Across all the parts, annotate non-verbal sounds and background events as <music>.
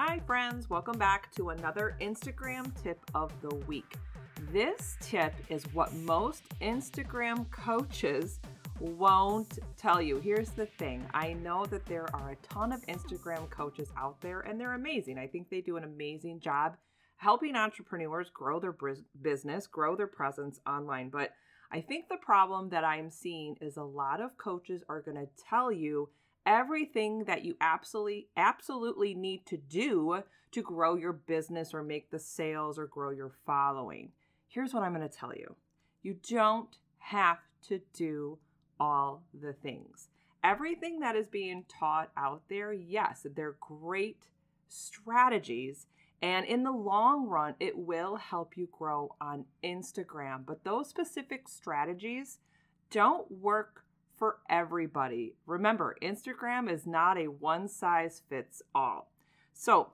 Hi, friends. Welcome back to another Instagram tip of the week. This tip is what most Instagram coaches won't tell you. Here's the thing I know that there are a ton of Instagram coaches out there, and they're amazing. I think they do an amazing job helping entrepreneurs grow their business, grow their presence online. But I think the problem that I'm seeing is a lot of coaches are going to tell you everything that you absolutely absolutely need to do to grow your business or make the sales or grow your following. Here's what I'm going to tell you. You don't have to do all the things. Everything that is being taught out there, yes, they're great strategies. And in the long run, it will help you grow on Instagram. But those specific strategies don't work for everybody. Remember, Instagram is not a one size fits all. So,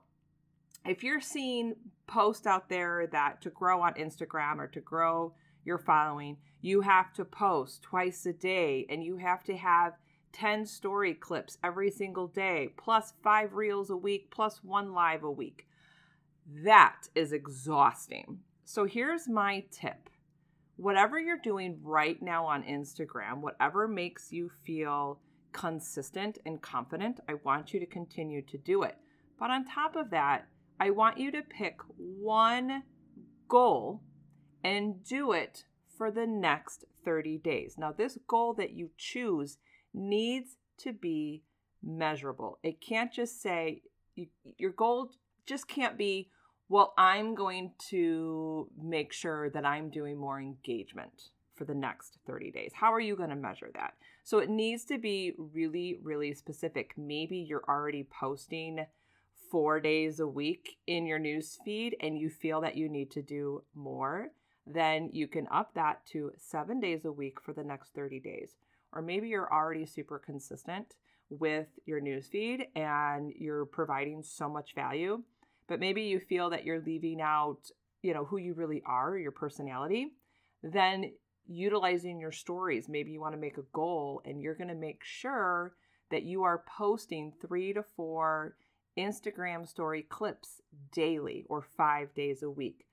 if you're seeing posts out there that to grow on Instagram or to grow your following, you have to post twice a day and you have to have 10 story clips every single day, plus five reels a week, plus one live a week. That is exhausting. So here's my tip whatever you're doing right now on Instagram, whatever makes you feel consistent and confident, I want you to continue to do it. But on top of that, I want you to pick one goal and do it for the next 30 days. Now, this goal that you choose needs to be measurable. It can't just say, you, your goal just can't be, well, I'm going to make sure that I'm doing more engagement for the next 30 days. How are you going to measure that? So it needs to be really, really specific. Maybe you're already posting four days a week in your news feed and you feel that you need to do more then you can up that to seven days a week for the next 30 days. Or maybe you're already super consistent with your newsfeed and you're providing so much value, but maybe you feel that you're leaving out, you know, who you really are, your personality, then utilizing your stories, maybe you want to make a goal and you're going to make sure that you are posting 3 to 4 Instagram story clips daily or 5 days a week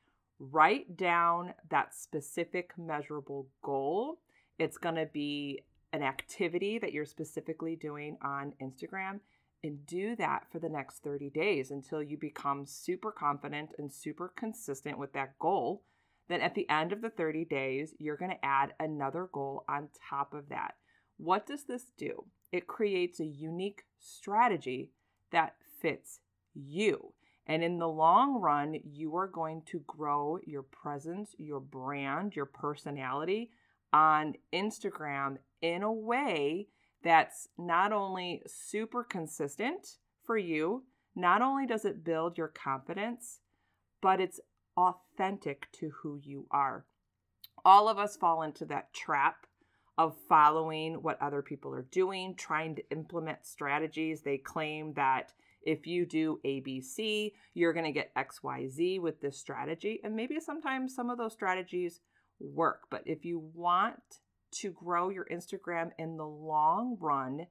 write down that specific measurable goal. It's going to be an activity that you're specifically doing on Instagram and do that for the next 30 days until you become super confident and super consistent with that goal. Then at the end of the 30 days, you're going to add another goal on top of that. What does this do? It creates a unique strategy that fits you. And in the long run, you are going to grow your presence, your brand, your personality on Instagram in a way that's not only super consistent for you, not only does it build your confidence, but it's authentic to who you are. All of us fall into that trap of following what other people are doing, trying to implement strategies. They claim that if you do ABC, you're going to get XYZ with this strategy. And maybe sometimes some of those strategies work. But if you want to grow your Instagram in the long run,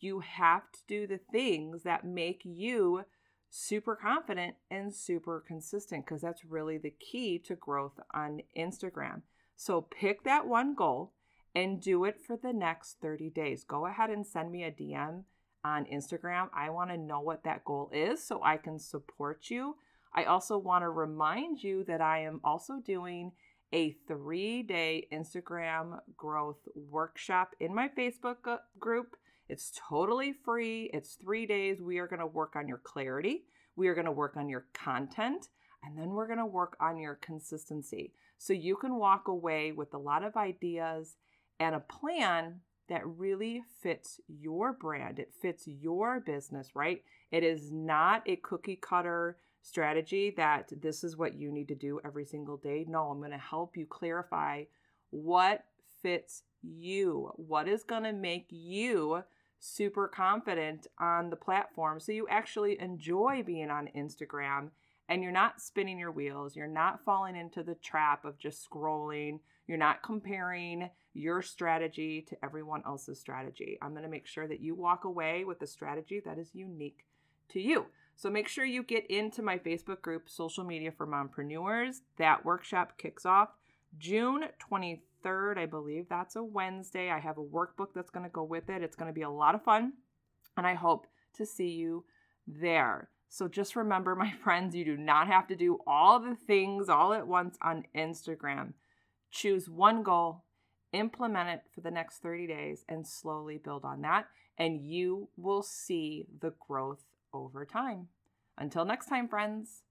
you have to do the things that make you super confident and super consistent because that's really the key to growth on Instagram. So pick that one goal and do it for the next 30 days. Go ahead and send me a DM on Instagram. I want to know what that goal is so I can support you. I also want to remind you that I am also doing a three day Instagram growth workshop in my Facebook group. It's totally free. It's three days. We are going to work on your clarity, we are going to work on your content, and then we're going to work on your consistency. So you can walk away with a lot of ideas and a plan that really fits your brand. It fits your business, right? It is not a cookie cutter strategy that this is what you need to do every single day. No, I'm going to help you clarify what fits you, what is going to make you super confident on the platform so you actually enjoy being on Instagram and you're not spinning your wheels, you're not falling into the trap of just scrolling you're not comparing your strategy to everyone else's strategy. I'm going to make sure that you walk away with a strategy that is unique to you. So make sure you get into my Facebook group, Social Media for Mompreneurs. That workshop kicks off June 23rd, I believe. That's a Wednesday. I have a workbook that's going to go with it. It's going to be a lot of fun, and I hope to see you there. So just remember, <laughs> my friends, you do not have to do all the things all at once on Instagram. Choose one goal, implement it for the next 30 days, and slowly build on that. And you will see the growth over time. Until next time, friends.